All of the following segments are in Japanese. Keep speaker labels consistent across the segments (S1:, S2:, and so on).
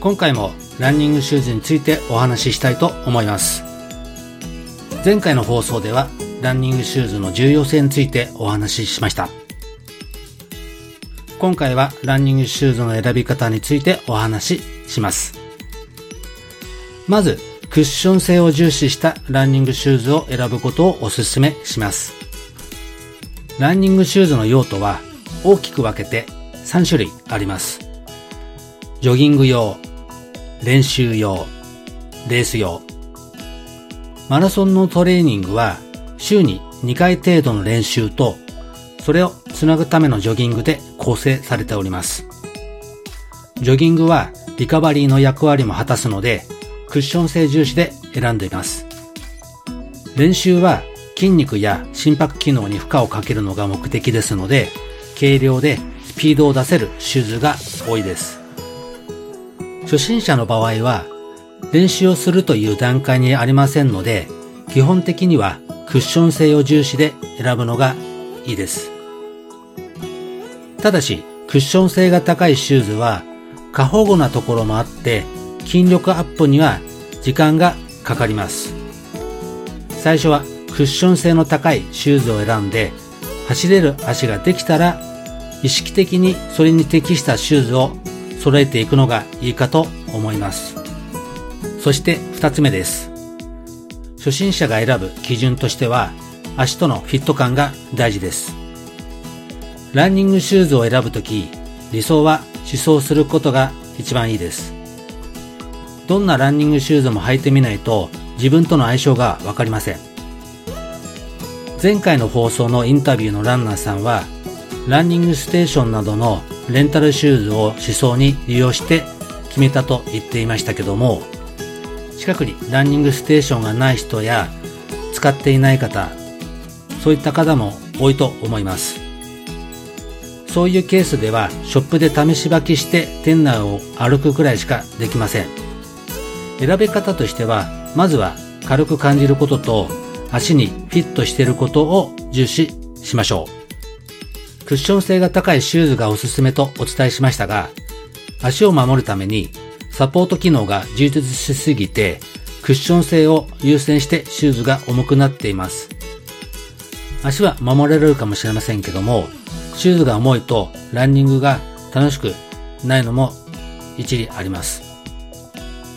S1: 今回もランニングシューズについてお話ししたいと思います。前回の放送ではランニングシューズの重要性についてお話ししました。今回はランニングシューズの選び方についてお話しします。まずクッション性を重視したランニングシューズを選ぶことをお勧めします。ランニングシューズの用途は大きく分けて3種類あります。ジョギング用練習用、レース用。マラソンのトレーニングは週に2回程度の練習とそれをつなぐためのジョギングで構成されております。ジョギングはリカバリーの役割も果たすのでクッション性重視で選んでいます。練習は筋肉や心拍機能に負荷をかけるのが目的ですので軽量でスピードを出せるシューズが多いです。初心者の場合は練習をするという段階にありませんので基本的にはクッション性を重視で選ぶのがいいです。ただしクッション性が高いシューズは過保護なところもあって筋力アップには時間がかかります。最初はクッション性の高いシューズを選んで走れる足ができたら意識的にそれに適したシューズを揃えていくのがいいかと思います。そして二つ目です。初心者が選ぶ基準としては足とのフィット感が大事です。ランニングシューズを選ぶとき理想は思想することが一番いいです。どんなランニングシューズも履いてみないと自分との相性がわかりません。前回の放送のインタビューのランナーさんはランニングステーションなどのレンタルシューズを思想に利用して決めたと言っていましたけども近くにランニングステーションがない人や使っていない方そういった方も多いと思います。そういうケースではショップで試し履きして店内を歩くくらいしかできません。選び方としてはまずは軽く感じることと足にフィットしていることを重視しましょう。クッション性が高いシューズがおすすめとお伝えしましたが、足を守るためにサポート機能が充実しすぎて、クッション性を優先してシューズが重くなっています。足は守れるかもしれませんけども、シューズが重いとランニングが楽しくないのも一理あります。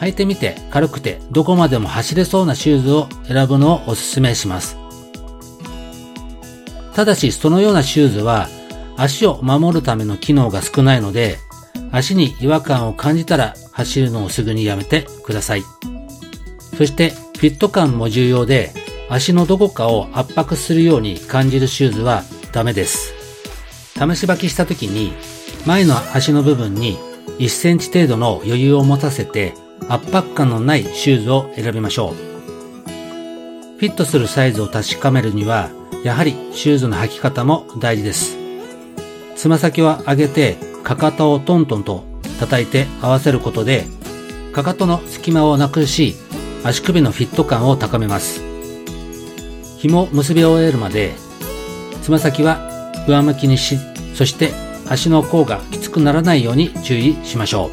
S1: 履いてみて軽くてどこまでも走れそうなシューズを選ぶのをお勧めします。ただしそのようなシューズは足を守るための機能が少ないので、足に違和感を感じたら走るのをすぐにやめてください。そしてフィット感も重要で、足のどこかを圧迫するように感じるシューズはダメです。試し履きした時に前の足の部分に1センチ程度の余裕を持たせて圧迫感のないシューズを選びましょう。フィットするサイズを確かめるには、やはりシューズの履き方も大事です。つま先を上げて、かかとをトントンと叩いて合わせることで、かかとの隙間をなくし、足首のフィット感を高めます。紐を結び終えるまで、つま先は上向きにし、そして足の甲がきつくならないように注意しましょ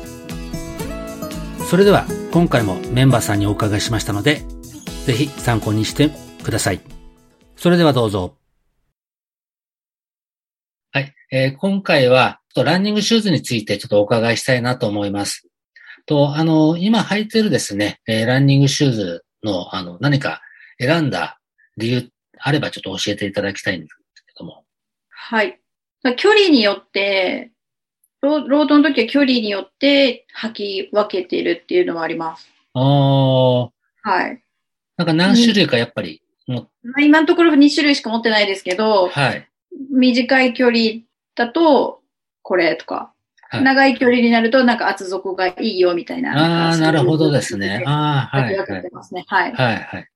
S1: う。それでは今回もメンバーさんにお伺いしましたので、ぜひ参考にしてください。それではどうぞ。えー、今回は、ランニングシューズについてちょっとお伺いしたいなと思います。と、あの、今履いてるですね、えー、ランニングシューズの、あの、何か選んだ理由あればちょっと教えていただきたいんですけども。
S2: はい。距離によって、ロードの時は距離によって履き分けているっていうのはあります。
S1: ああ。
S2: はい。
S1: なんか何種類かやっぱり、
S2: うん、今のところ2種類しか持ってないですけど、
S1: はい。
S2: 短い距離だと、これとか、
S1: はい
S2: 長い距離になるとなんか厚底がいいよみたいな。
S1: ああ、なるほどですね。ああ、はい、
S2: 分
S1: はい。
S2: はい。
S1: はい、はい。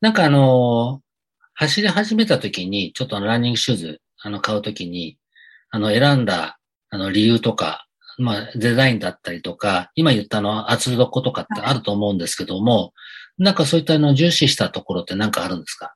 S1: なんかあのー走り始めた時に、ちょっとランニングシューズ、あの、買う時に、あの、選んだ、あの、理由とか、まあ、デザインだったりとか、今言ったあの、厚底とかってあると思うんですけども、なんかそういったあの、重視したところってなんかあるんですか？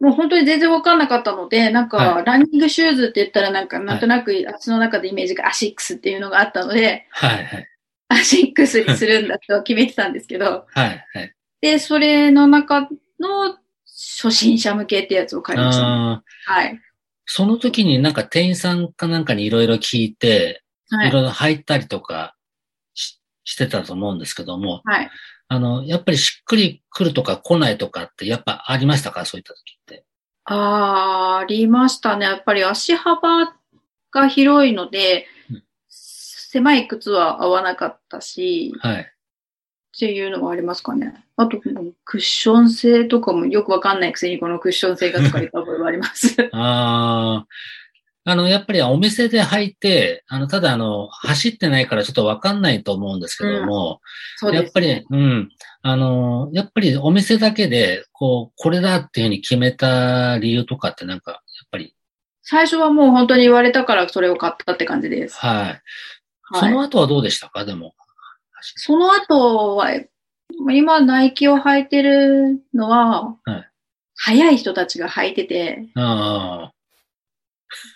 S2: もう本当に全然わかんなかったので、なんか、
S1: は
S2: ランニングシューズって言ったらなんか、なんとなく、私の中でイメージがアシックスっていうのがあったので、
S1: はい、はい。
S2: アシックスにするんだと決めてたんですけど、
S1: はい、はい。
S2: で、それの中の初心者向けってやつを買いました、はい。
S1: その時になんか店員さんかなんかにいろいろ聞いて、
S2: はいい。
S1: ろいろ入ったりとかししてたと思うんですけども、
S2: はい。
S1: あの、やっぱりしっくり来るとか来ないとかってやっぱありましたか？そういった時って。
S2: あーありましたね。やっぱり足幅が広いので、
S1: うん
S2: 狭い靴は合わなかったし、
S1: はい。
S2: っていうのはありますかね。あと、クッション性とかもよくわかんないくせにこのクッション性がとか言った覚えはあります。
S1: ああ、あの、やっぱりお店で履いて、あの、ただあの、走ってないからちょっとわかんないと思うんですけども、
S2: そうです、
S1: やっぱり、うん、あの、やっぱりお店だけで、こう、これだっていうふうに決めた理由とかってなんか、やっぱり、
S2: 最初はもう本当に言われたからそれを買ったって感じです。
S1: はい。
S2: はい。
S1: その後はどうでしたか？でも。
S2: その後は、今ナイキを履いてるのは、
S1: はい
S2: 速い人たちが履いてて、
S1: あ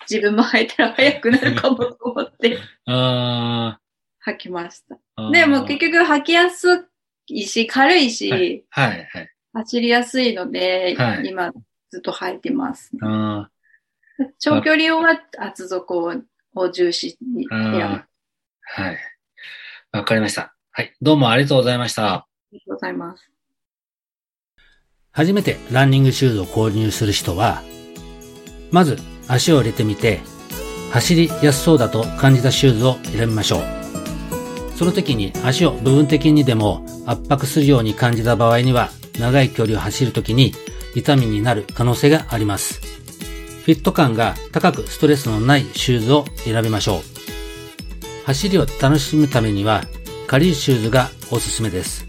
S2: 自分も履いたら速くなるかもと思って
S1: あ、あ
S2: 履きました。
S1: あ。
S2: でも結局履きやすいし、軽いし、
S1: はい、はい、はい。
S2: 走りやすいので、
S1: はい
S2: 今ずっと履いてます、ね。
S1: あ
S2: 長距離用は厚底をを重視に
S1: はい。わかりました。はい。どうもありがとうございました。
S2: りがとうございます。
S1: 初めてランニングシューズを購入する人は、まず足を入れてみて、走りやすそうだと感じたシューズを選びましょう。その時に足を部分的にでも圧迫するように感じた場合には、長い距離を走る時に痛みになる可能性があります。フィット感が高くストレスのないシューズを選びましょう。走りを楽しむためには、軽いシューズがおすすめです。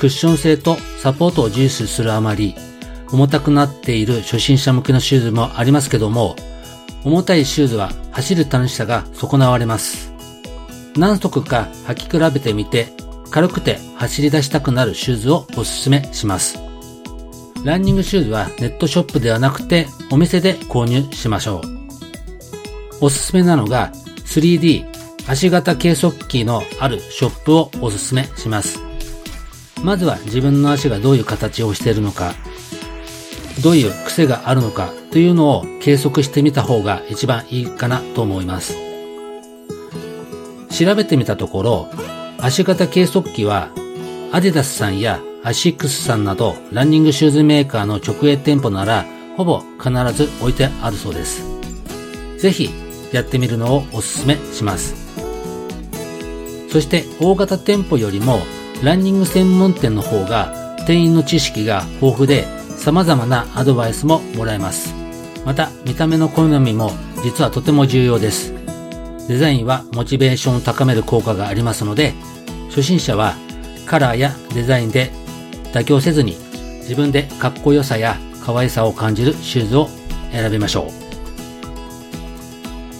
S1: クッション性とサポートを重視するあまり、重たくなっている初心者向けのシューズもありますけども、重たいシューズは走る楽しさが損なわれます。何足か履き比べてみて、軽くて走り出したくなるシューズをおすすめします。ランニングシューズはネットショップではなくてお店で購入しましょう。おすすめなのが 3D 足型計測器のあるショップをおすすめします。まずは自分の足がどういう形をしているのか、どういう癖があるのかというのを計測してみた方が一番いいかなと思います。調べてみたところ、足型計測器はアディダスさんやアシックスさんなどランニングシューズメーカーの直営店舗ならほぼ必ず置いてあるそうです。ぜひやってみるのをお勧めします。そして大型店舗よりもランニング専門店の方が店員の知識が豊富で様々なアドバイスももらえます。また見た目の好みも実はとても重要です。デザインはモチベーションを高める効果がありますので初心者はカラーやデザインで妥協せずに自分でかっこよさや可愛さを感じるシューズを選びましょう。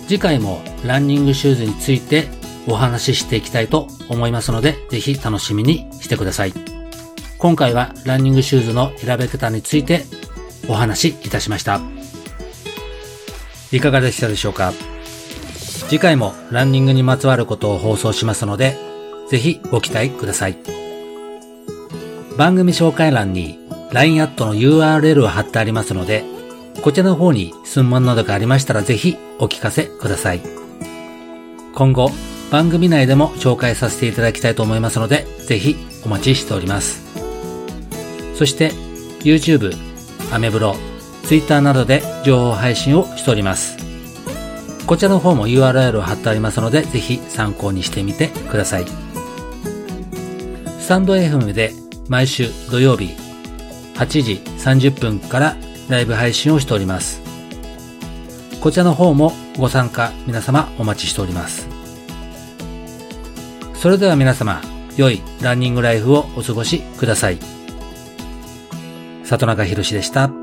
S1: 次回もランニングシューズについてお話ししていきたいと思いますので、ぜひ楽しみにしてください。今回はランニングシューズの選び方についてお話しいたしました。いかがでしたでしょうか？次回もランニングにまつわることを放送しますので、ぜひご期待ください。番組紹介欄に LINE アットの URL を貼ってありますので、こちらの方に質問などがありましたらぜひお聞かせください。今後、番組内でも紹介させていただきたいと思いますので、ぜひお待ちしております。そして、YouTube、アメブロ、Twitter などで情報配信をしております。こちらの方も URL を貼ってありますので、ぜひ参考にしてみてください。スタンド FM で毎週土曜日8時30分からライブ配信をしております。こちらの方もご参加皆様お待ちしております。それでは皆様、良いランニングライフをお過ごしください。里中博でした。